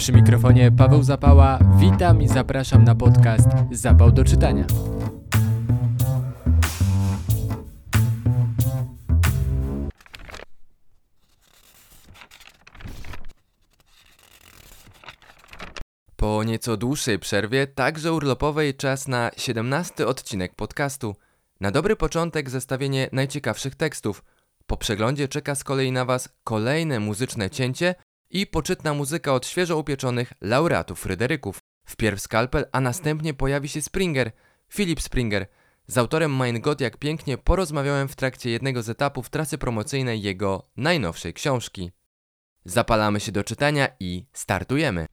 Przy mikrofonie Paweł Zapała. Witam i zapraszam na podcast Zapał do czytania. Po nieco dłuższej przerwie, także urlopowej, czas na 17 odcinek podcastu. Na dobry początek zestawienie najciekawszych tekstów. Po przeglądzie czeka z kolei na Was kolejne muzyczne cięcie i poczytna muzyka od świeżo upieczonych laureatów Fryderyków. Wpierw Skalpel, a następnie pojawi się Springer, Philip Springer. Z autorem Mein Gott jak pięknie porozmawiałem w trakcie jednego z etapów trasy promocyjnej jego najnowszej książki. Zapalamy się do czytania i startujemy.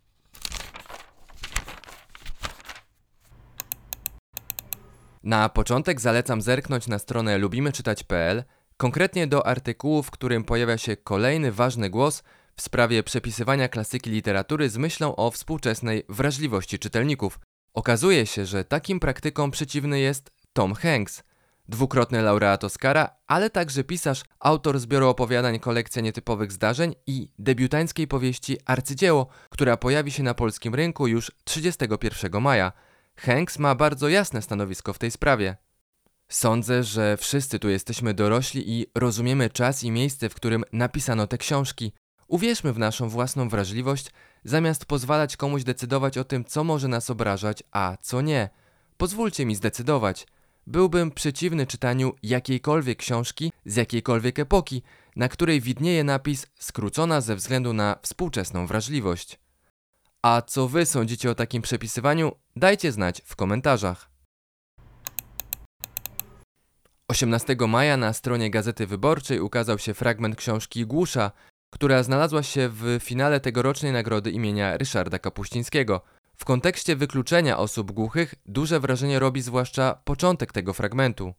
Na początek zalecam zerknąć na stronę lubimyczytać.pl, konkretnie do artykułu, w którym pojawia się kolejny ważny głos w sprawie przepisywania klasyki literatury z myślą o współczesnej wrażliwości czytelników. Okazuje się, że takim praktykom przeciwny jest Tom Hanks, dwukrotny laureat Oscara, ale także pisarz, autor zbioru opowiadań Kolekcja Nietypowych Zdarzeń i debiutańskiej powieści Arcydzieło, która pojawi się na polskim rynku już 31 maja. Hanks ma bardzo jasne stanowisko w tej sprawie. Sądzę, że wszyscy tu jesteśmy dorośli i rozumiemy czas i miejsce, w którym napisano te książki. Uwierzmy w naszą własną wrażliwość, zamiast pozwalać komuś decydować o tym, co może nas obrażać, a co nie. Pozwólcie mi zdecydować. Byłbym przeciwny czytaniu jakiejkolwiek książki z jakiejkolwiek epoki, na której widnieje napis skrócona ze względu na współczesną wrażliwość. A co wy sądzicie o takim przepisywaniu? Dajcie znać w komentarzach. 18 maja na stronie Gazety Wyborczej ukazał się fragment książki Głusza, która znalazła się w finale tegorocznej nagrody imienia Ryszarda Kapuścińskiego. W kontekście wykluczenia osób głuchych duże wrażenie robi zwłaszcza początek tego fragmentu.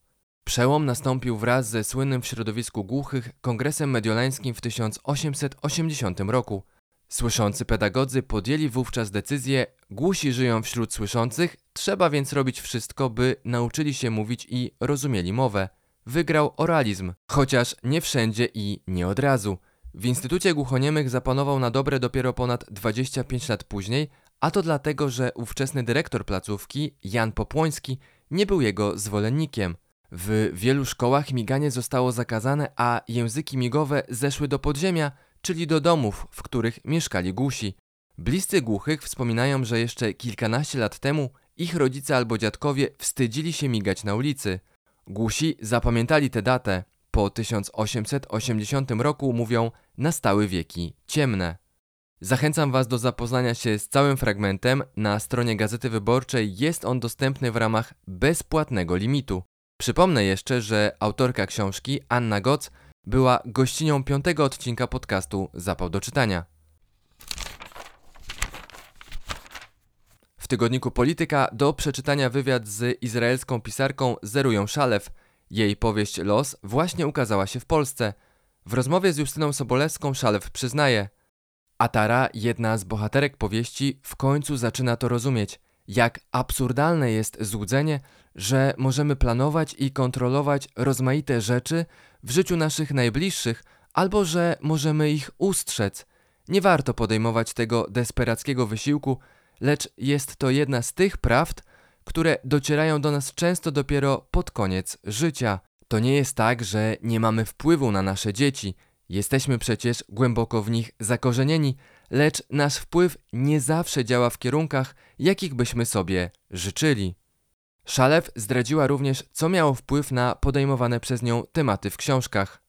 Przełom nastąpił wraz ze słynnym w środowisku głuchych kongresem mediolańskim w 1880 roku. Słyszący pedagodzy podjęli wówczas decyzję: głusi żyją wśród słyszących, trzeba więc robić wszystko, by nauczyli się mówić i rozumieli mowę. Wygrał oralizm, chociaż nie wszędzie i nie od razu. W Instytucie Głuchoniemych zapanował na dobre dopiero ponad 25 lat później, a to dlatego, że ówczesny dyrektor placówki, Jan Popłoński, nie był jego zwolennikiem. W wielu szkołach miganie zostało zakazane, a języki migowe zeszły do podziemia, czyli do domów, w których mieszkali głusi. Bliscy głuchych wspominają, że jeszcze kilkanaście lat temu ich rodzice albo dziadkowie wstydzili się migać na ulicy. Głusi zapamiętali tę datę. Po 1880 roku mówią nastały wieki ciemne. Zachęcam Was do zapoznania się z całym fragmentem. Na stronie Gazety Wyborczej jest on dostępny w ramach bezpłatnego limitu. Przypomnę jeszcze, że autorka książki, Anna Goc, była gościnią piątego odcinka podcastu Zapał do czytania. W tygodniku Polityka do przeczytania wywiad z izraelską pisarką Zerują Szalew. Jej powieść Los właśnie ukazała się w Polsce. W rozmowie z Justyną Sobolewską Szalew przyznaje: Atara, jedna z bohaterek powieści, w końcu zaczyna to rozumieć, jak absurdalne jest złudzenie, że możemy planować i kontrolować rozmaite rzeczy w życiu naszych najbliższych, albo że możemy ich ustrzec. Nie warto podejmować tego desperackiego wysiłku, lecz jest to jedna z tych prawd, które docierają do nas często dopiero pod koniec życia. To nie jest tak, że nie mamy wpływu na nasze dzieci. Jesteśmy przecież głęboko w nich zakorzenieni, lecz nasz wpływ nie zawsze działa w kierunkach, jakich byśmy sobie życzyli. Szalew zdradziła również, co miało wpływ na podejmowane przez nią tematy w książkach.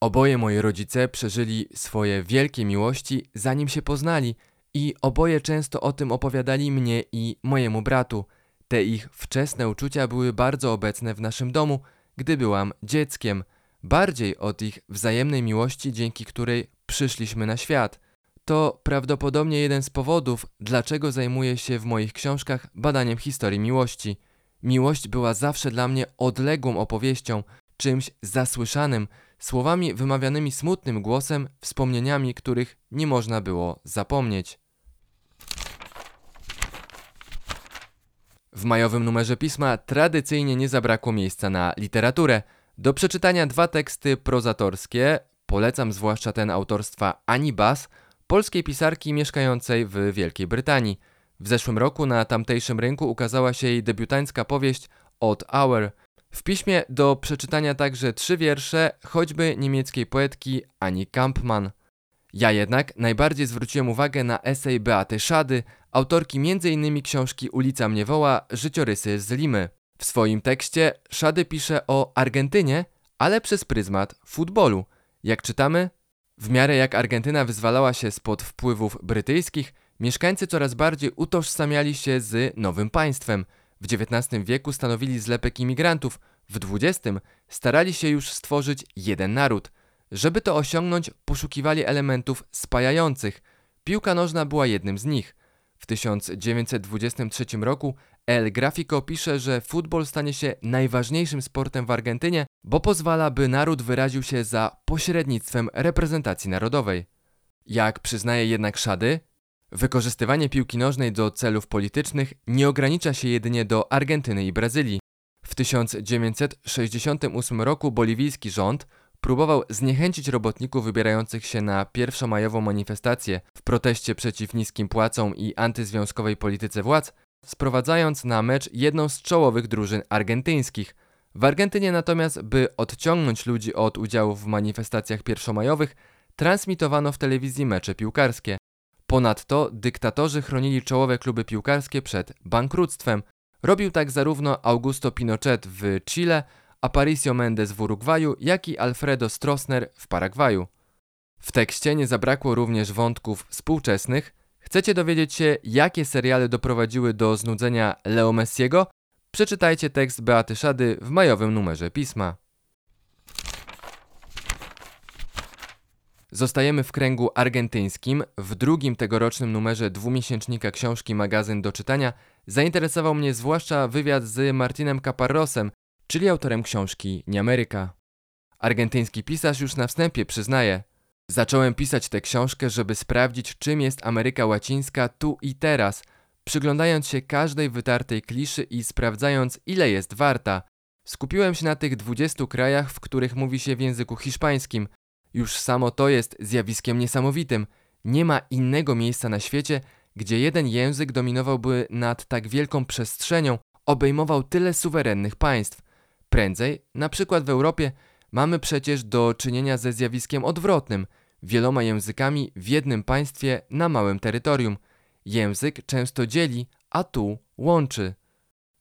Oboje moi rodzice przeżyli swoje wielkie miłości, zanim się poznali, i oboje często o tym opowiadali mnie i mojemu bratu. Te ich wczesne uczucia były bardzo obecne w naszym domu, gdy byłam dzieckiem, bardziej od ich wzajemnej miłości, dzięki której przyszliśmy na świat. To prawdopodobnie jeden z powodów, dlaczego zajmuję się w moich książkach badaniem historii miłości. Miłość była zawsze dla mnie odległą opowieścią, czymś zasłyszanym, słowami wymawianymi smutnym głosem, wspomnieniami, których nie można było zapomnieć. W majowym numerze pisma tradycyjnie nie zabrakło miejsca na literaturę. Do przeczytania dwa teksty prozatorskie, polecam zwłaszcza ten autorstwa Ani Bas, polskiej pisarki mieszkającej w Wielkiej Brytanii. W zeszłym roku na tamtejszym rynku ukazała się jej debiutancka powieść Odd Hour. W piśmie do przeczytania także trzy wiersze, choćby niemieckiej poetki Ani Kampmann. Ja jednak najbardziej zwróciłem uwagę na esej Beaty Szady, autorki m.in. książki Ulica mnie woła, życiorysy z Limy. W swoim tekście Szady pisze o Argentynie, ale przez pryzmat futbolu. Jak czytamy, w miarę jak Argentyna wyzwalała się spod wpływów brytyjskich, mieszkańcy coraz bardziej utożsamiali się z nowym państwem. W XIX wieku stanowili zlepek imigrantów, w XX starali się już stworzyć jeden naród. Żeby to osiągnąć, poszukiwali elementów spajających. Piłka nożna była jednym z nich. W 1923 roku El Grafico pisze, że futbol stanie się najważniejszym sportem w Argentynie, bo pozwala, by naród wyraził się za pośrednictwem reprezentacji narodowej. Jak przyznaje jednak Szady, wykorzystywanie piłki nożnej do celów politycznych nie ogranicza się jedynie do Argentyny i Brazylii. W 1968 roku boliwijski rząd próbował zniechęcić robotników wybierających się na pierwszomajową manifestację w proteście przeciw niskim płacom i antyzwiązkowej polityce władz, sprowadzając na mecz jedną z czołowych drużyn argentyńskich. W Argentynie natomiast, by odciągnąć ludzi od udziału w manifestacjach pierwszomajowych, transmitowano w telewizji mecze piłkarskie. Ponadto dyktatorzy chronili czołowe kluby piłkarskie przed bankructwem. Robił tak zarówno Augusto Pinochet w Chile, Aparicio Mendes w Urugwaju, jak i Alfredo Stroessner w Paragwaju. W tekście nie zabrakło również wątków współczesnych. Chcecie dowiedzieć się, jakie seriale doprowadziły do znudzenia Leo Messiego? Przeczytajcie tekst Beaty Szady w majowym numerze pisma. Zostajemy w kręgu argentyńskim. W drugim tegorocznym numerze dwumiesięcznika książki Magazyn do czytania zainteresował mnie zwłaszcza wywiad z Martinem Caparrosem, czyli autorem książki Nieameryka. Argentyński pisarz już na wstępie przyznaje: Zacząłem pisać tę książkę, żeby sprawdzić, czym jest Ameryka Łacińska tu i teraz, przyglądając się każdej wytartej kliszy i sprawdzając, ile jest warta. Skupiłem się na tych 20 krajach, w których mówi się w języku hiszpańskim. Już samo to jest zjawiskiem niesamowitym. Nie ma innego miejsca na świecie, gdzie jeden język dominowałby nad tak wielką przestrzenią, obejmował tyle suwerennych państw. Prędzej, na przykład w Europie, mamy przecież do czynienia ze zjawiskiem odwrotnym, wieloma językami w jednym państwie na małym terytorium. Język często dzieli, a tu łączy.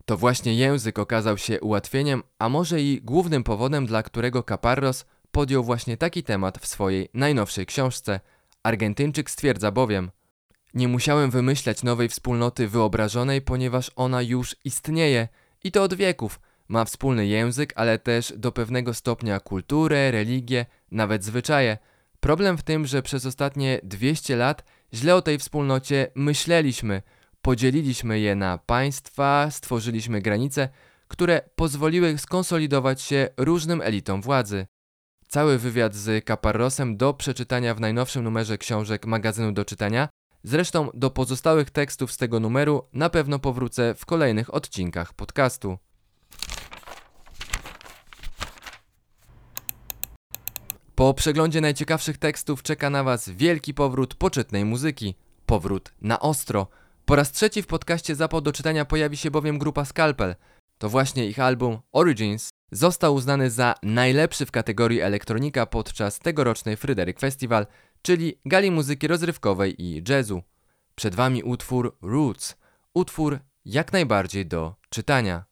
To właśnie język okazał się ułatwieniem, a może i głównym powodem, dla którego Caparros podjął właśnie taki temat w swojej najnowszej książce. Argentyńczyk stwierdza bowiem: Nie musiałem wymyślać nowej wspólnoty wyobrażonej, ponieważ ona już istnieje i to od wieków ma wspólny język, ale też do pewnego stopnia kulturę, religię, nawet zwyczaje. Problem w tym, że przez ostatnie 200 lat źle o tej wspólnocie myśleliśmy, podzieliliśmy je na państwa, stworzyliśmy granice, które pozwoliły skonsolidować się różnym elitom władzy. Cały wywiad z Caparrosem do przeczytania w najnowszym numerze książek magazynu do czytania. Zresztą do pozostałych tekstów z tego numeru na pewno powrócę w kolejnych odcinkach podcastu. Po przeglądzie najciekawszych tekstów czeka na Was wielki powrót poczytnej muzyki. Powrót na ostro. Po raz trzeci w podcaście Zapał do czytania pojawi się bowiem grupa Scalpel. To właśnie ich album Origins został uznany za najlepszy w kategorii elektronika podczas tegorocznej Fryderyk Festival, czyli gali muzyki rozrywkowej i jazzu. Przed Wami utwór Roots, utwór jak najbardziej do czytania.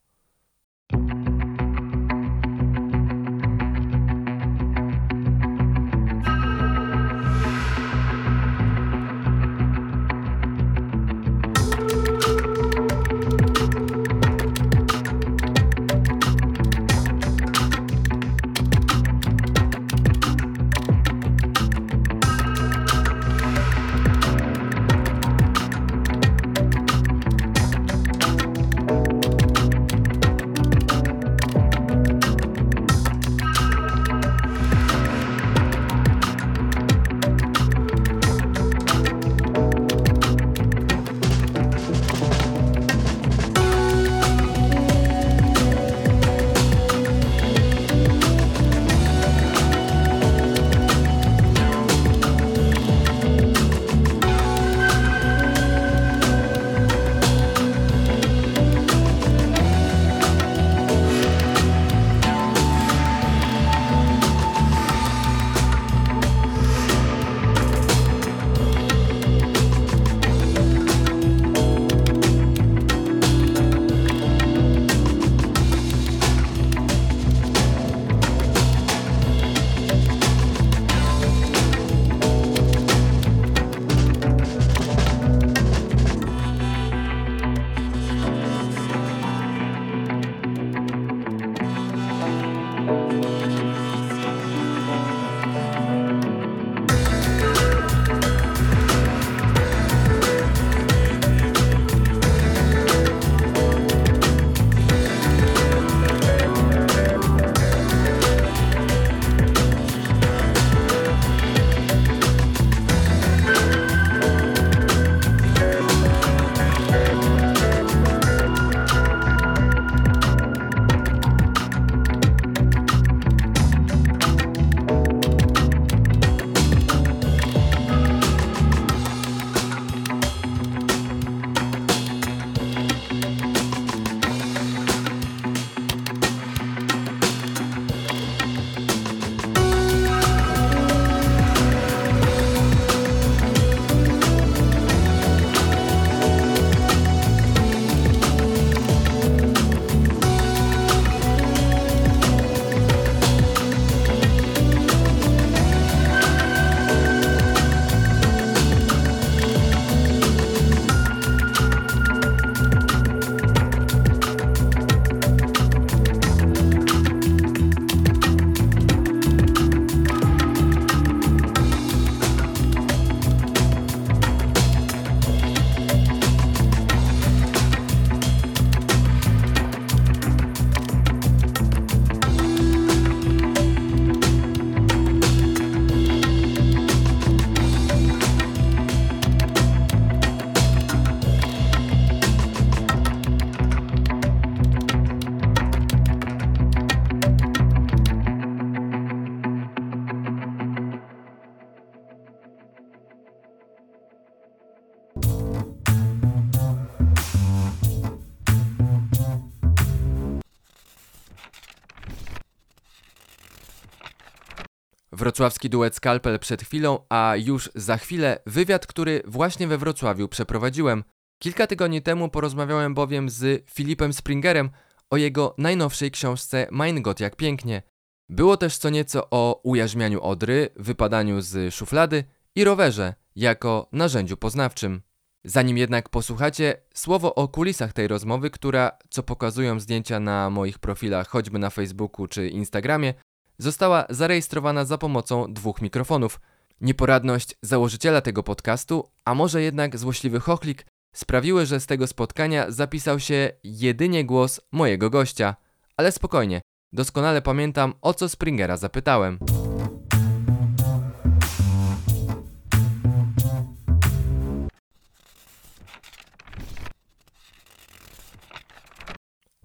Wrocławski duet Skalpel przed chwilą, a już za chwilę wywiad, który właśnie we Wrocławiu przeprowadziłem. Kilka tygodni temu porozmawiałem bowiem z Filipem Springerem o jego najnowszej książce Mein Gott jak pięknie. Było też co nieco o ujarzmianiu Odry, wypadaniu z szuflady i rowerze jako narzędziu poznawczym. Zanim jednak posłuchacie, słowo o kulisach tej rozmowy, która, co pokazują zdjęcia na moich profilach choćby na Facebooku czy Instagramie, została zarejestrowana za pomocą dwóch mikrofonów. Nieporadność założyciela tego podcastu, a może jednak złośliwy chochlik, sprawiły, że z tego spotkania zapisał się jedynie głos mojego gościa. Ale spokojnie, doskonale pamiętam o co Springera zapytałem.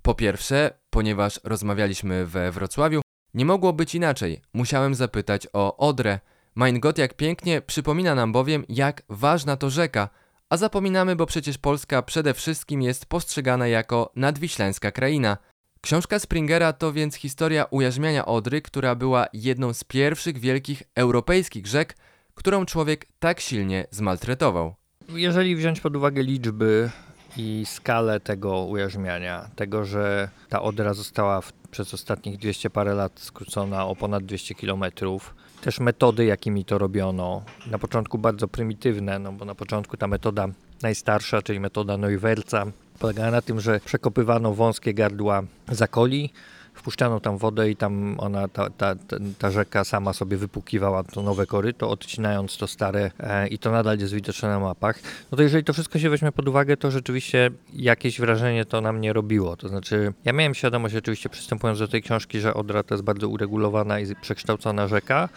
Po pierwsze, ponieważ rozmawialiśmy we Wrocławiu, nie mogło być inaczej. Musiałem zapytać o Odrę. Gott jak pięknie przypomina nam bowiem, jak ważna to rzeka, a zapominamy, bo przecież Polska przede wszystkim jest postrzegana jako nadwiślańska kraina. Książka Springera to więc historia ujarzmiania Odry, która była jedną z pierwszych wielkich europejskich rzek, którą człowiek tak silnie zmaltretował. Jeżeli wziąć pod uwagę liczby i skalę tego ujarzmiania, tego, że ta Odra została w, przez ostatnich 200 parę lat skrócona o ponad 200 kilometrów, też metody, jakimi to robiono. Na początku bardzo prymitywne, no bo na początku ta metoda najstarsza, czyli metoda Neuwerca, polegała na tym, że przekopywano wąskie gardła zakoli, wpuszczano tam wodę i tam ona, ta, ta, ta, rzeka sama sobie wypukiwała to nowe koryto, odcinając to stare e, i to nadal jest widoczne na mapach. No to jeżeli to wszystko się weźmie pod uwagę, to rzeczywiście jakieś wrażenie to nam nie robiło. To znaczy, ja miałem świadomość oczywiście przystępując do tej książki, że Odra to jest bardzo uregulowana i przekształcona rzeka,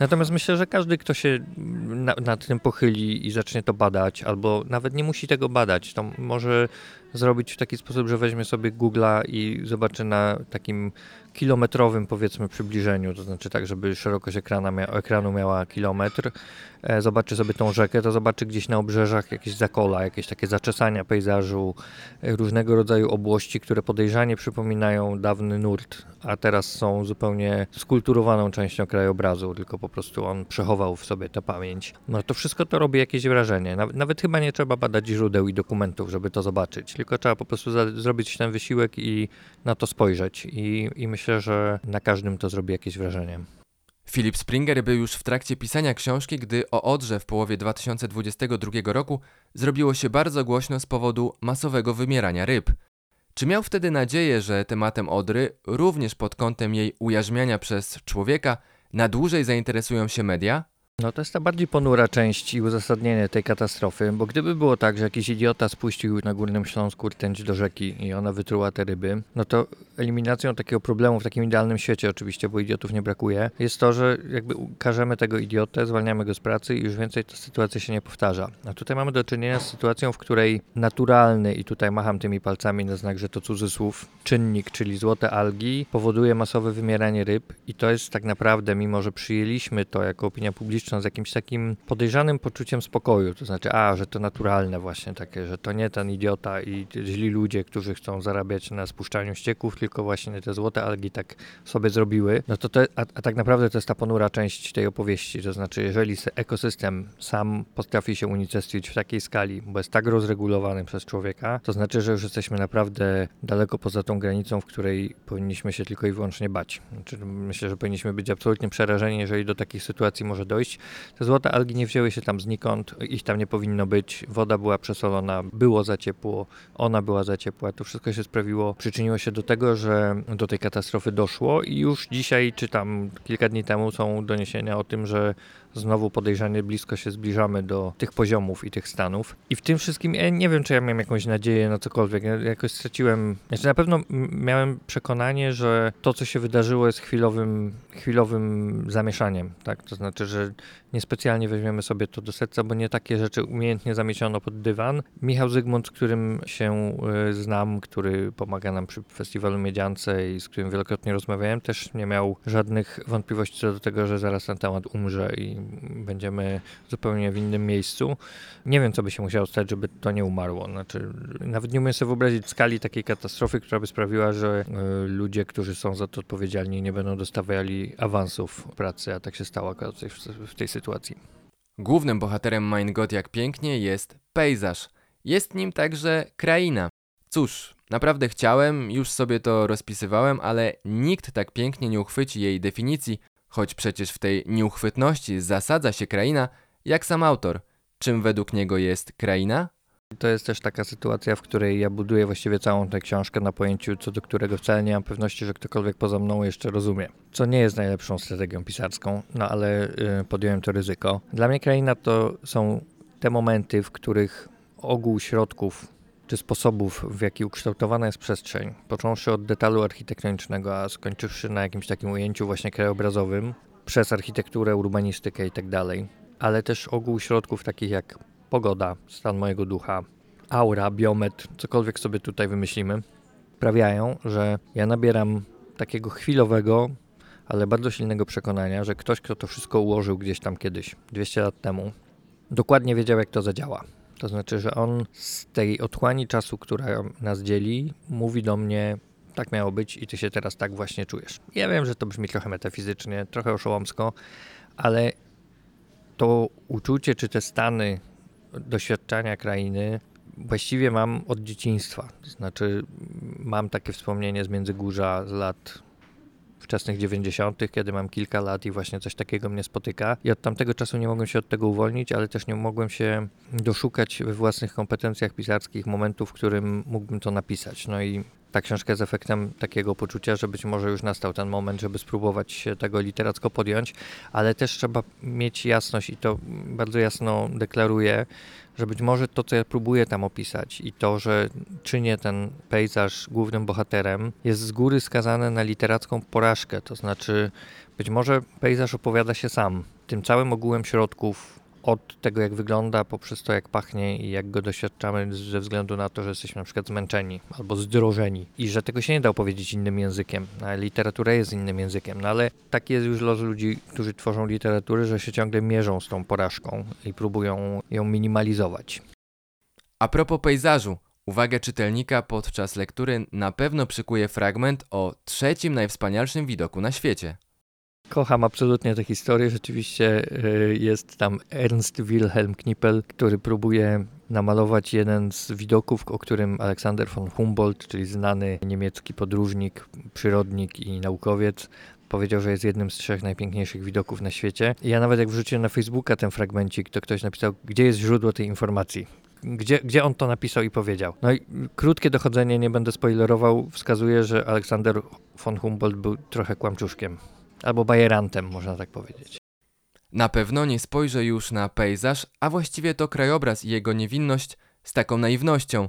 Natomiast myślę, że każdy, kto się na, nad tym pochyli i zacznie to badać, albo nawet nie musi tego badać, to może zrobić w taki sposób, że weźmie sobie Google'a i zobaczy na takim kilometrowym powiedzmy przybliżeniu, to znaczy tak, żeby szerokość ekrana mia ekranu miała kilometr, e, zobaczy sobie tą rzekę, to zobaczy gdzieś na obrzeżach jakieś zakola, jakieś takie zaczesania pejzażu, e, różnego rodzaju obłości, które podejrzanie przypominają dawny nurt, a teraz są zupełnie skulturowaną częścią krajobrazu, tylko po prostu on przechował w sobie tę pamięć. No to wszystko to robi jakieś wrażenie. Nawet, nawet chyba nie trzeba badać źródeł i dokumentów, żeby to zobaczyć, tylko trzeba po prostu zrobić ten wysiłek i na to spojrzeć i, i myślę, że na każdym to zrobi jakieś wrażenie. Philip Springer był już w trakcie pisania książki, gdy o Odrze w połowie 2022 roku zrobiło się bardzo głośno z powodu masowego wymierania ryb. Czy miał wtedy nadzieję, że tematem Odry, również pod kątem jej ujarzmiania przez człowieka, na dłużej zainteresują się media? No to jest ta bardziej ponura część i uzasadnienie tej katastrofy, bo gdyby było tak, że jakiś idiota spuścił na Górnym Śląsku rtęć do rzeki i ona wytruła te ryby, no to eliminacją takiego problemu w takim idealnym świecie oczywiście, bo idiotów nie brakuje, jest to, że jakby każemy tego idiotę, zwalniamy go z pracy i już więcej ta sytuacja się nie powtarza. A tutaj mamy do czynienia z sytuacją, w której naturalny, i tutaj macham tymi palcami na znak, że to cudzysłów, czynnik, czyli złote algi, powoduje masowe wymieranie ryb i to jest tak naprawdę, mimo że przyjęliśmy to jako opinia publiczna, z jakimś takim podejrzanym poczuciem spokoju. To znaczy, a, że to naturalne właśnie takie, że to nie ten idiota i źli ludzie, którzy chcą zarabiać na spuszczaniu ścieków, tylko właśnie te złote algi tak sobie zrobiły. No to, a, a tak naprawdę to jest ta ponura część tej opowieści. To znaczy, jeżeli ekosystem sam potrafi się unicestwić w takiej skali, bo jest tak rozregulowany przez człowieka, to znaczy, że już jesteśmy naprawdę daleko poza tą granicą, w której powinniśmy się tylko i wyłącznie bać. Znaczy, myślę, że powinniśmy być absolutnie przerażeni, jeżeli do takich sytuacji może dojść. Te złote algi nie wzięły się tam znikąd, ich tam nie powinno być. Woda była przesolona, było za ciepło, ona była za ciepła. To wszystko się sprawiło, przyczyniło się do tego, że do tej katastrofy doszło i już dzisiaj, czy tam kilka dni temu są doniesienia o tym, że znowu podejrzanie blisko się zbliżamy do tych poziomów i tych stanów. I w tym wszystkim ja nie wiem, czy ja miałem jakąś nadzieję na cokolwiek. Ja jakoś straciłem, znaczy na pewno miałem przekonanie, że to, co się wydarzyło jest chwilowym, chwilowym zamieszaniem, tak? To znaczy, że niespecjalnie weźmiemy sobie to do serca, bo nie takie rzeczy umiejętnie zamieciono pod dywan. Michał Zygmunt, z którym się y, znam, który pomaga nam przy festiwalu Miedziance i z którym wielokrotnie rozmawiałem, też nie miał żadnych wątpliwości co do tego, że zaraz ten temat umrze i będziemy zupełnie w innym miejscu. Nie wiem, co by się musiało stać, żeby to nie umarło. Znaczy, nawet nie umiem sobie wyobrazić skali takiej katastrofy, która by sprawiła, że y, ludzie, którzy są za to odpowiedzialni, nie będą dostawali awansów pracy, a tak się stało w tej sytuacji. Głównym bohaterem Mein Gott jak pięknie jest pejzaż. Jest nim także kraina. Cóż, naprawdę chciałem, już sobie to rozpisywałem, ale nikt tak pięknie nie uchwyci jej definicji, choć przecież w tej nieuchwytności zasadza się kraina, jak sam autor. Czym według niego jest kraina? To jest też taka sytuacja, w której ja buduję właściwie całą tę książkę na pojęciu, co do którego wcale nie mam pewności, że ktokolwiek poza mną jeszcze rozumie. Co nie jest najlepszą strategią pisarską, no ale y, podjąłem to ryzyko. Dla mnie kraina to są te momenty, w których ogół środków czy sposobów, w jaki ukształtowana jest przestrzeń, począwszy od detalu architektonicznego, a skończywszy na jakimś takim ujęciu właśnie krajobrazowym, przez architekturę, urbanistykę i tak dalej, ale też ogół środków takich jak pogoda, stan mojego ducha, aura, biometr, cokolwiek sobie tutaj wymyślimy, sprawiają, że ja nabieram takiego chwilowego, ale bardzo silnego przekonania, że ktoś, kto to wszystko ułożył gdzieś tam kiedyś, 200 lat temu, dokładnie wiedział, jak to zadziała. To znaczy, że on z tej otchłani czasu, która nas dzieli, mówi do mnie, tak miało być i ty się teraz tak właśnie czujesz. Ja wiem, że to brzmi trochę metafizycznie, trochę oszołomsko, ale to uczucie, czy te stany doświadczania krainy właściwie mam od dzieciństwa. To znaczy, mam takie wspomnienie z Międzygórza z lat wczesnych 90., kiedy mam kilka lat i właśnie coś takiego mnie spotyka. I od tamtego czasu nie mogłem się od tego uwolnić, ale też nie mogłem się doszukać we własnych kompetencjach pisarskich momentu, w którym mógłbym to napisać. No i ta książka jest efektem takiego poczucia, że być może już nastał ten moment, żeby spróbować się tego literacko podjąć, ale też trzeba mieć jasność i to bardzo jasno deklaruję, że być może to, co ja próbuję tam opisać i to, że czynię ten pejzaż głównym bohaterem, jest z góry skazane na literacką porażkę. To znaczy, być może pejzaż opowiada się sam. Tym całym ogółem środków, od tego, jak wygląda, poprzez to, jak pachnie i jak go doświadczamy, ze względu na to, że jesteśmy na przykład zmęczeni albo zdrożeni i że tego się nie da opowiedzieć innym językiem. Literatura jest innym językiem, no ale taki jest już los ludzi, którzy tworzą literatury, że się ciągle mierzą z tą porażką i próbują ją minimalizować. A propos pejzażu, uwagę czytelnika podczas lektury na pewno przykuje fragment o trzecim najwspanialszym widoku na świecie. Kocham absolutnie tę historię. Rzeczywiście y, jest tam Ernst Wilhelm Knippel, który próbuje namalować jeden z widoków, o którym Alexander von Humboldt, czyli znany niemiecki podróżnik, przyrodnik i naukowiec, powiedział, że jest jednym z trzech najpiękniejszych widoków na świecie. I ja nawet jak wrzuciłem na Facebooka ten fragmencik, to ktoś napisał, gdzie jest źródło tej informacji. Gdzie, gdzie on to napisał i powiedział? No i krótkie dochodzenie, nie będę spoilerował, wskazuje, że Aleksander von Humboldt był trochę kłamczuszkiem. Albo bajerantem, można tak powiedzieć. Na pewno nie spojrzę już na pejzaż, a właściwie to krajobraz i jego niewinność z taką naiwnością.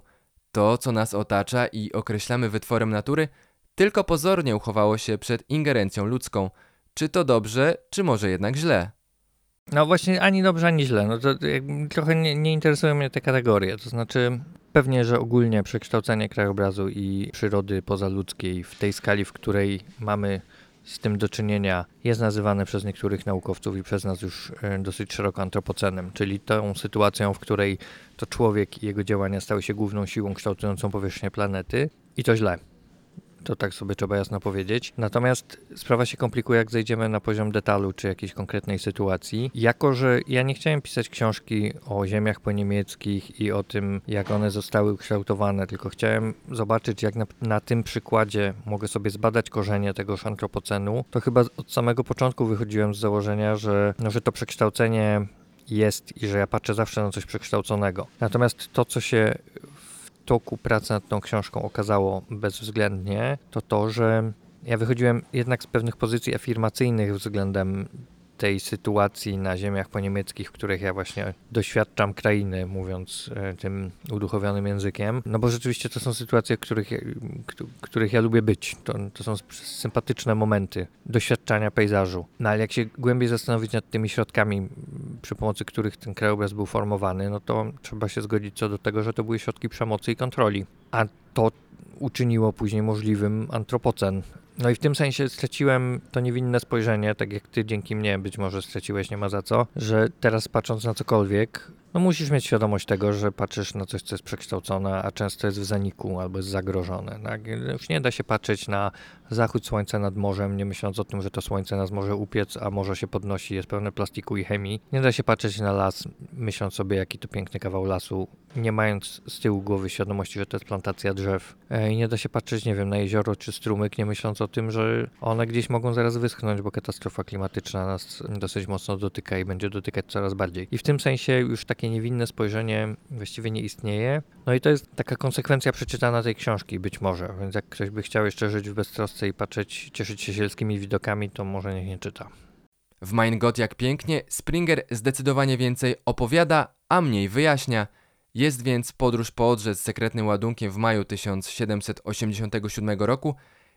To, co nas otacza i określamy wytworem natury, tylko pozornie uchowało się przed ingerencją ludzką. Czy to dobrze, czy może jednak źle? No właśnie, ani dobrze, ani źle. No to trochę nie, nie interesują mnie te kategorie. To znaczy, pewnie, że ogólnie przekształcenie krajobrazu i przyrody pozaludzkiej w tej skali, w której mamy z tym do czynienia jest nazywane przez niektórych naukowców i przez nas już e, dosyć szeroko antropocenem, czyli tą sytuacją, w której to człowiek i jego działania stały się główną siłą kształtującą powierzchnię planety i to źle. To tak sobie trzeba jasno powiedzieć. Natomiast sprawa się komplikuje, jak zejdziemy na poziom detalu czy jakiejś konkretnej sytuacji. Jako, że ja nie chciałem pisać książki o ziemiach poniemieckich i o tym, jak one zostały ukształtowane, tylko chciałem zobaczyć, jak na, na tym przykładzie mogę sobie zbadać korzenie tego antropocenu, to chyba od samego początku wychodziłem z założenia, że, no, że to przekształcenie jest i że ja patrzę zawsze na coś przekształconego. Natomiast to, co się toku pracy nad tą książką okazało bezwzględnie, to to, że ja wychodziłem jednak z pewnych pozycji afirmacyjnych względem tej sytuacji na ziemiach poniemieckich, w których ja właśnie doświadczam krainy, mówiąc e, tym uduchowionym językiem. No bo rzeczywiście to są sytuacje, których, których ja lubię być. To, to są sympatyczne momenty doświadczania pejzażu. No ale jak się głębiej zastanowić nad tymi środkami, przy pomocy których ten krajobraz był formowany, no to trzeba się zgodzić co do tego, że to były środki przemocy i kontroli. A to uczyniło później możliwym antropocen. No i w tym sensie straciłem to niewinne spojrzenie, tak jak ty dzięki mnie być może straciłeś, nie ma za co, że teraz patrząc na cokolwiek, no musisz mieć świadomość tego, że patrzysz na coś, co jest przekształcone, a często jest w zaniku albo jest zagrożone. Tak? Już nie da się patrzeć na zachód słońca nad morzem, nie myśląc o tym, że to słońce nas może upiec, a morze się podnosi, jest pełne plastiku i chemii. Nie da się patrzeć na las, myśląc sobie, jaki to piękny kawał lasu, nie mając z tyłu głowy świadomości, że to jest plantacja drzew. E, I nie da się patrzeć, nie wiem, na jezioro czy strumyk, nie myśląc o tym, że one gdzieś mogą zaraz wyschnąć, bo katastrofa klimatyczna nas dosyć mocno dotyka i będzie dotykać coraz bardziej. I w tym sensie już takie niewinne spojrzenie właściwie nie istnieje. No i to jest taka konsekwencja przeczytana tej książki, być może. Więc jak ktoś by chciał jeszcze żyć w beztrosce i patrzeć, cieszyć się sielskimi widokami, to może niech nie czyta. W Mein Gott jak pięknie Springer zdecydowanie więcej opowiada, a mniej wyjaśnia. Jest więc podróż po Odrze z sekretnym ładunkiem w maju 1787 roku.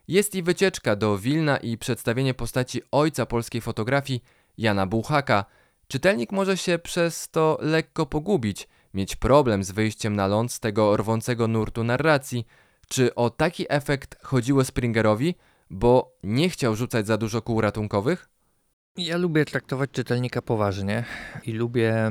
Jest i wycieczka do Wilna i przedstawienie postaci ojca polskiej fotografii Jana Buchaka. Czytelnik może się przez to lekko pogubić, mieć problem z wyjściem na ląd z tego rwącego nurtu narracji. Czy o taki efekt chodziło Springerowi, bo nie chciał rzucać za dużo kół ratunkowych? Ja lubię traktować czytelnika poważnie i lubię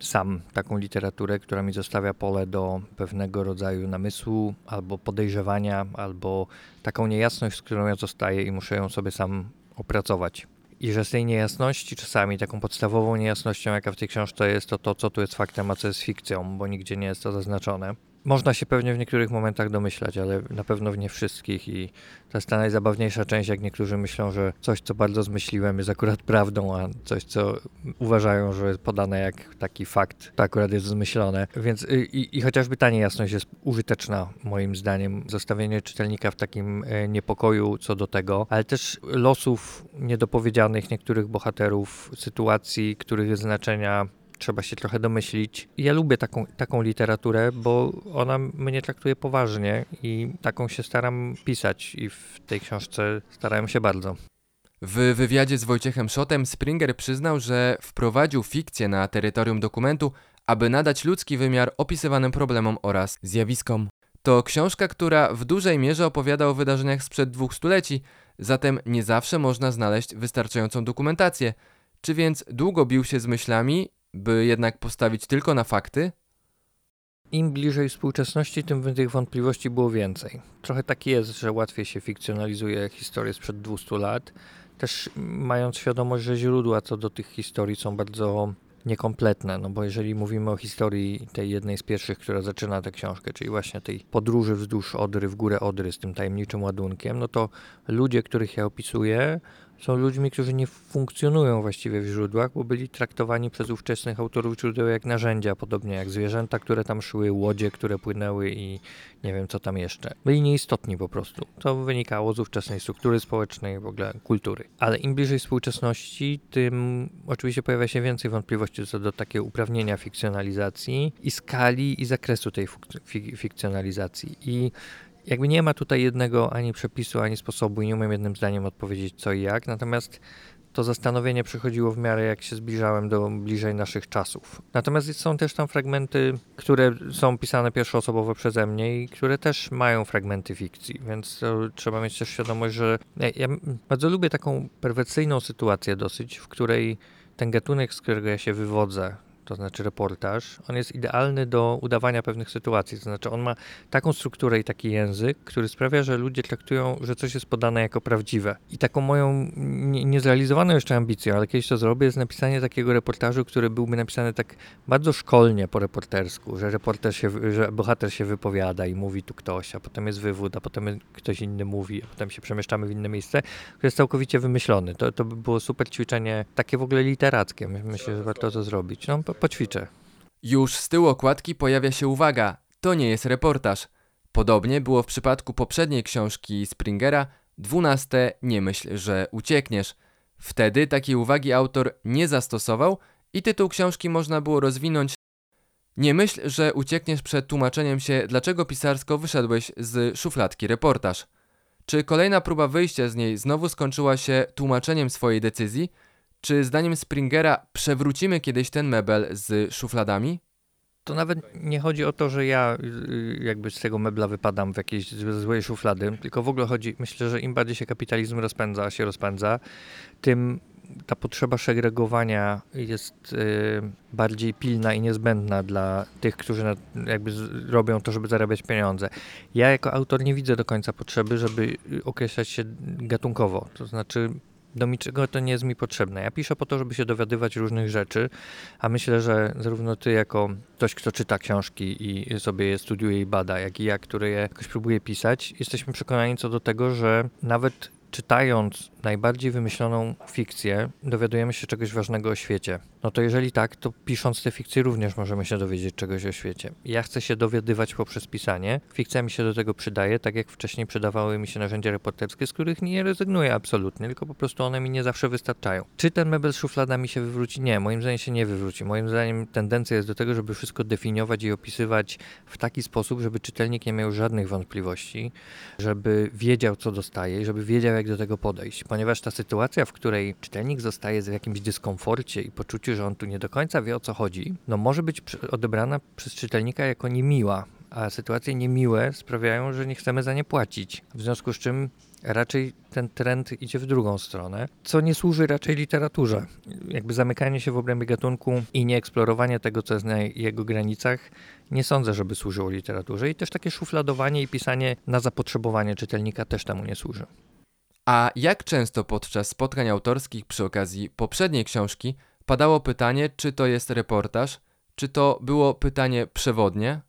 sam taką literaturę, która mi zostawia pole do pewnego rodzaju namysłu, albo podejrzewania, albo taką niejasność, z którą ja zostaję i muszę ją sobie sam opracować. I że z tej niejasności, czasami taką podstawową niejasnością, jaka w tej książce jest, to to, co tu jest faktem, a co jest fikcją, bo nigdzie nie jest to zaznaczone. Można się pewnie w niektórych momentach domyślać, ale na pewno w nie wszystkich i to jest ta najzabawniejsza część, jak niektórzy myślą, że coś, co bardzo zmyśliłem jest akurat prawdą, a coś, co uważają, że jest podane jak taki fakt, to akurat jest zmyślone. Więc y, i, i chociażby ta niejasność jest użyteczna moim zdaniem. Zostawienie czytelnika w takim e, niepokoju co do tego, ale też losów niedopowiedzianych niektórych bohaterów, sytuacji, których znaczenia trzeba się trochę domyślić. Ja lubię taką, taką literaturę, bo ona mnie traktuje poważnie i taką się staram pisać i w tej książce starałem się bardzo. W wywiadzie z Wojciechem Szotem Springer przyznał, że wprowadził fikcję na terytorium dokumentu, aby nadać ludzki wymiar opisywanym problemom oraz zjawiskom. To książka, która w dużej mierze opowiada o wydarzeniach sprzed dwóch stuleci, zatem nie zawsze można znaleźć wystarczającą dokumentację. Czy więc długo bił się z myślami by jednak postawić tylko na fakty? Im bliżej współczesności, tym tych wątpliwości było więcej. Trochę tak jest, że łatwiej się fikcjonalizuje historię sprzed 200 lat, też mając świadomość, że źródła co do tych historii są bardzo niekompletne, no bo jeżeli mówimy o historii tej jednej z pierwszych, która zaczyna tę książkę, czyli właśnie tej podróży wzdłuż Odry, w górę Odry z tym tajemniczym ładunkiem, no to ludzie, których ja opisuję, są ludźmi, którzy nie funkcjonują właściwie w źródłach, bo byli traktowani przez ówczesnych autorów źródeł jak narzędzia, podobnie jak zwierzęta, które tam szły, łodzie, które płynęły i nie wiem co tam jeszcze. Byli nieistotni po prostu. To wynikało z ówczesnej struktury społecznej, w ogóle kultury. Ale im bliżej współczesności, tym oczywiście pojawia się więcej wątpliwości co do takiego uprawnienia fikcjonalizacji i skali i zakresu tej fikcjonalizacji. I jakby nie ma tutaj jednego ani przepisu, ani sposobu i nie umiem jednym zdaniem odpowiedzieć co i jak, natomiast to zastanowienie przychodziło w miarę jak się zbliżałem do bliżej naszych czasów. Natomiast są też tam fragmenty, które są pisane pierwszoosobowo przeze mnie i które też mają fragmenty fikcji, więc trzeba mieć też świadomość, że ja, bardzo lubię taką perwersyjną sytuację dosyć, w której ten gatunek, z którego ja się wywodzę, to znaczy reportaż, on jest idealny do udawania pewnych sytuacji. To znaczy, on ma taką strukturę i taki język, który sprawia, że ludzie traktują, że coś jest podane jako prawdziwe. I taką moją niezrealizowaną jeszcze ambicją, ale kiedyś to zrobię, jest napisanie takiego reportażu, który byłby napisany tak bardzo szkolnie po reportersku, że reporter się, że bohater się wypowiada i mówi tu ktoś, a potem jest wywód, a potem ktoś inny mówi, a potem się przemieszczamy w inne miejsce, które jest całkowicie wymyślony. To, to by było super ćwiczenie, takie w ogóle literackie. Myślę, że warto to zrobić. No, poćwiczę. Już z tyłu okładki pojawia się uwaga, to nie jest reportaż. Podobnie było w przypadku poprzedniej książki Springera, 12 Nie myśl, że uciekniesz. Wtedy takiej uwagi autor nie zastosował i tytuł książki można było rozwinąć Nie myśl, że uciekniesz przed tłumaczeniem się, dlaczego pisarsko wyszedłeś z szufladki reportaż. Czy kolejna próba wyjścia z niej znowu skończyła się tłumaczeniem swojej decyzji? Czy zdaniem Springera przewrócimy kiedyś ten mebel z szufladami? To nawet nie chodzi o to, że ja y, jakby z tego mebla wypadam w jakieś złej szuflady, tylko w ogóle chodzi, myślę, że im bardziej się kapitalizm rozpędza, się rozpędza, tym ta potrzeba segregowania jest y, bardziej pilna i niezbędna dla tych, którzy na, jakby z, robią to, żeby zarabiać pieniądze. Ja jako autor nie widzę do końca potrzeby, żeby określać się gatunkowo. To znaczy do niczego to nie jest mi potrzebne. Ja piszę po to, żeby się dowiadywać różnych rzeczy, a myślę, że zarówno ty jako ktoś, kto czyta książki i sobie je studiuje i bada, jak i ja, który je jakoś próbuje pisać, jesteśmy przekonani co do tego, że nawet czytając najbardziej wymyśloną fikcję, dowiadujemy się czegoś ważnego o świecie. No to jeżeli tak, to pisząc te fikcje również możemy się dowiedzieć czegoś o świecie. Ja chcę się dowiadywać poprzez pisanie. Fikcja mi się do tego przydaje, tak jak wcześniej przydawały mi się narzędzia reporterskie, z których nie rezygnuję absolutnie, tylko po prostu one mi nie zawsze wystarczają. Czy ten mebel z szufladami się wywróci? Nie, moim zdaniem się nie wywróci. Moim zdaniem tendencja jest do tego, żeby wszystko definiować i opisywać w taki sposób, żeby czytelnik nie miał żadnych wątpliwości, żeby wiedział, co dostaje, żeby wiedział, jak do tego podejść, ponieważ ta sytuacja, w której czytelnik zostaje w jakimś dyskomforcie i poczuciu, że on tu nie do końca wie o co chodzi, no może być odebrana przez czytelnika jako niemiła, a sytuacje niemiłe sprawiają, że nie chcemy za nie płacić. W związku z czym raczej ten trend idzie w drugą stronę, co nie służy raczej literaturze. Jakby zamykanie się w obrębie gatunku i nieeksplorowanie tego, co jest na jego granicach, nie sądzę, żeby służyło literaturze. I też takie szufladowanie i pisanie na zapotrzebowanie czytelnika też temu nie służy. A jak często podczas spotkań autorskich przy okazji poprzedniej książki padało pytanie, czy to jest reportaż, czy to było pytanie przewodnie?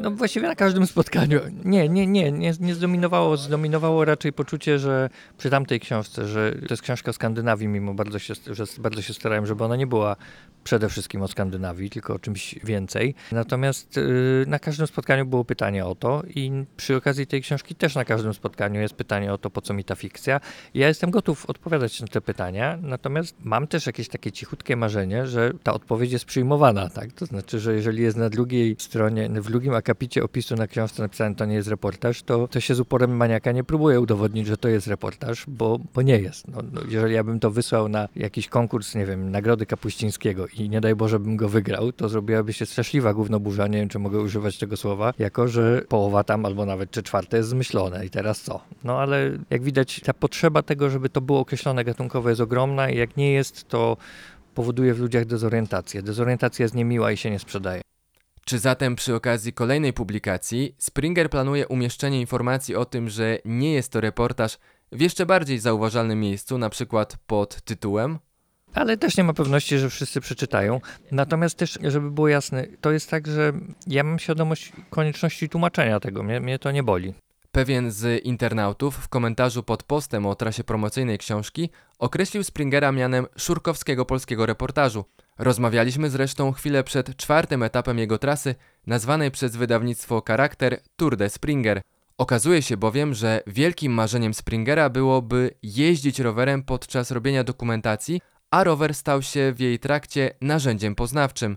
No właściwie na każdym spotkaniu. Nie, nie, nie, nie, nie zdominowało. Zdominowało raczej poczucie, że przy tamtej książce, że to jest książka o Skandynawii, mimo bardzo się, że bardzo się starałem, żeby ona nie była przede wszystkim o Skandynawii, tylko o czymś więcej. Natomiast yy, na każdym spotkaniu było pytanie o to i przy okazji tej książki też na każdym spotkaniu jest pytanie o to, po co mi ta fikcja. Ja jestem gotów odpowiadać na te pytania, natomiast mam też jakieś takie cichutkie marzenie, że ta odpowiedź jest przyjmowana, tak? To znaczy, że jeżeli jest na drugiej stronie, w drugim akapicie opisu na książce napisane to nie jest reportaż, to, to się z uporem maniaka nie próbuje udowodnić, że to jest reportaż, bo, bo nie jest. No, no, jeżeli ja bym to wysłał na jakiś konkurs, nie wiem, Nagrody Kapuścińskiego i nie daj Boże bym go wygrał, to zrobiłaby się straszliwa głównoburza, nie wiem czy mogę używać tego słowa, jako że połowa tam albo nawet czy czwarte jest zmyślone i teraz co? No ale jak widać ta potrzeba tego, żeby to było określone gatunkowo jest ogromna i jak nie jest, to powoduje w ludziach dezorientację. Dezorientacja jest niemiła i się nie sprzedaje. Czy zatem przy okazji kolejnej publikacji Springer planuje umieszczenie informacji o tym, że nie jest to reportaż w jeszcze bardziej zauważalnym miejscu, na przykład pod tytułem ale też nie ma pewności, że wszyscy przeczytają. Natomiast też, żeby było jasne, to jest tak, że ja mam świadomość konieczności tłumaczenia tego. Mnie, mnie to nie boli. Pewien z internautów w komentarzu pod postem o trasie promocyjnej książki określił Springera mianem szurkowskiego polskiego reportażu. Rozmawialiśmy zresztą chwilę przed czwartym etapem jego trasy, nazwanej przez wydawnictwo Charakter Tour de Springer. Okazuje się bowiem, że wielkim marzeniem Springera byłoby jeździć rowerem podczas robienia dokumentacji, a rower stał się w jej trakcie narzędziem poznawczym.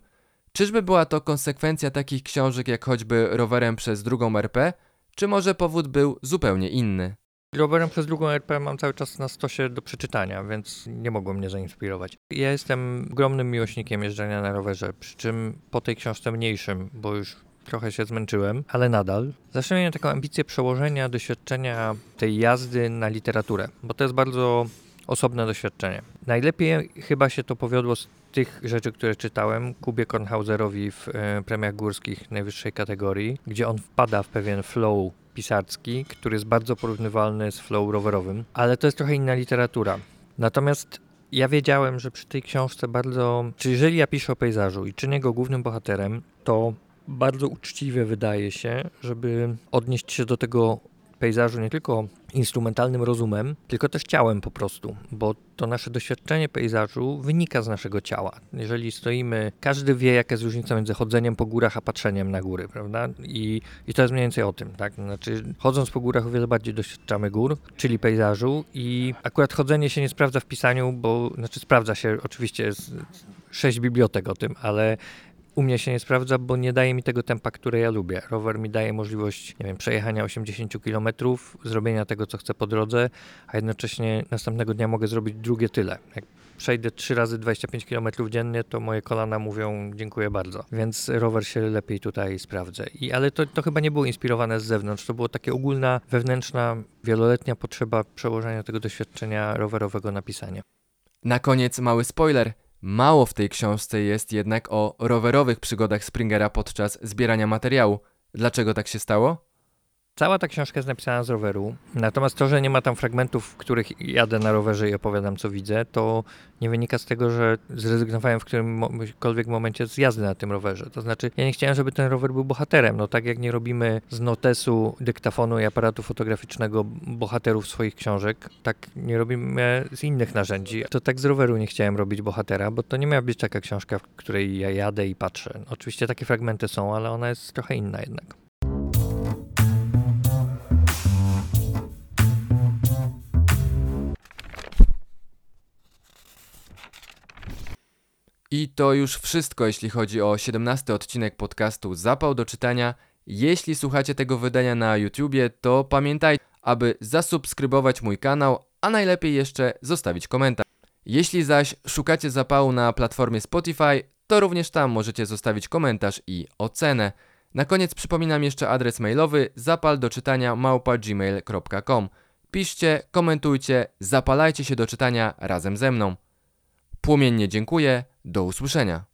Czyżby była to konsekwencja takich książek jak choćby rowerem przez drugą RP, czy może powód był zupełnie inny? Rowerem przez drugą RP mam cały czas na stosie do przeczytania, więc nie mogło mnie zainspirować. Ja jestem ogromnym miłośnikiem jeżdżenia na rowerze, przy czym po tej książce mniejszym, bo już trochę się zmęczyłem, ale nadal. Zawsze miałem taką ambicję przełożenia doświadczenia tej jazdy na literaturę, bo to jest bardzo osobne doświadczenie. Najlepiej chyba się to powiodło z tych rzeczy, które czytałem Kubie Kornhauserowi w e, premiach górskich najwyższej kategorii, gdzie on wpada w pewien flow pisarski, który jest bardzo porównywalny z flow rowerowym, ale to jest trochę inna literatura. Natomiast ja wiedziałem, że przy tej książce bardzo, czy jeżeli ja piszę o pejzażu i czynię go głównym bohaterem, to bardzo uczciwie wydaje się, żeby odnieść się do tego pejzażu nie tylko instrumentalnym rozumem, tylko też ciałem po prostu, bo to nasze doświadczenie pejzażu wynika z naszego ciała. Jeżeli stoimy, każdy wie, jaka jest różnica między chodzeniem po górach, a patrzeniem na góry, prawda? I, i to jest mniej więcej o tym, tak? Znaczy, chodząc po górach o wiele bardziej doświadczamy gór, czyli pejzażu i akurat chodzenie się nie sprawdza w pisaniu, bo, znaczy sprawdza się, oczywiście jest sześć bibliotek o tym, ale u mnie się nie sprawdza, bo nie daje mi tego tempa, które ja lubię. Rower mi daje możliwość, nie wiem, przejechania 80 km, zrobienia tego, co chcę po drodze, a jednocześnie następnego dnia mogę zrobić drugie tyle. Jak przejdę 3 razy 25 km dziennie, to moje kolana mówią dziękuję bardzo. Więc rower się lepiej tutaj sprawdza. I, ale to, to chyba nie było inspirowane z zewnątrz, to było takie ogólna, wewnętrzna, wieloletnia potrzeba przełożenia tego doświadczenia rowerowego na pisanie. Na koniec mały spoiler. Mało w tej książce jest jednak o rowerowych przygodach Springera podczas zbierania materiału. Dlaczego tak się stało? Cała ta książka jest napisana z roweru, natomiast to, że nie ma tam fragmentów, w których jadę na rowerze i opowiadam, co widzę, to nie wynika z tego, że zrezygnowałem w którymkolwiek momencie z jazdy na tym rowerze. To znaczy, ja nie chciałem, żeby ten rower był bohaterem. No tak jak nie robimy z notesu, dyktafonu i aparatu fotograficznego bohaterów swoich książek, tak nie robimy z innych narzędzi. To tak z roweru nie chciałem robić bohatera, bo to nie miała być taka książka, w której ja jadę i patrzę. Oczywiście takie fragmenty są, ale ona jest trochę inna jednak. I to już wszystko, jeśli chodzi o 17 odcinek podcastu Zapał do czytania. Jeśli słuchacie tego wydania na YouTubie, to pamiętajcie, aby zasubskrybować mój kanał, a najlepiej jeszcze zostawić komentarz. Jeśli zaś szukacie zapału na platformie Spotify, to również tam możecie zostawić komentarz i ocenę. Na koniec przypominam jeszcze adres mailowy zapal do czytania małpa.gmail.com. Piszcie, komentujcie, zapalajcie się do czytania razem ze mną. Płomiennie dziękuję, do usłyszenia.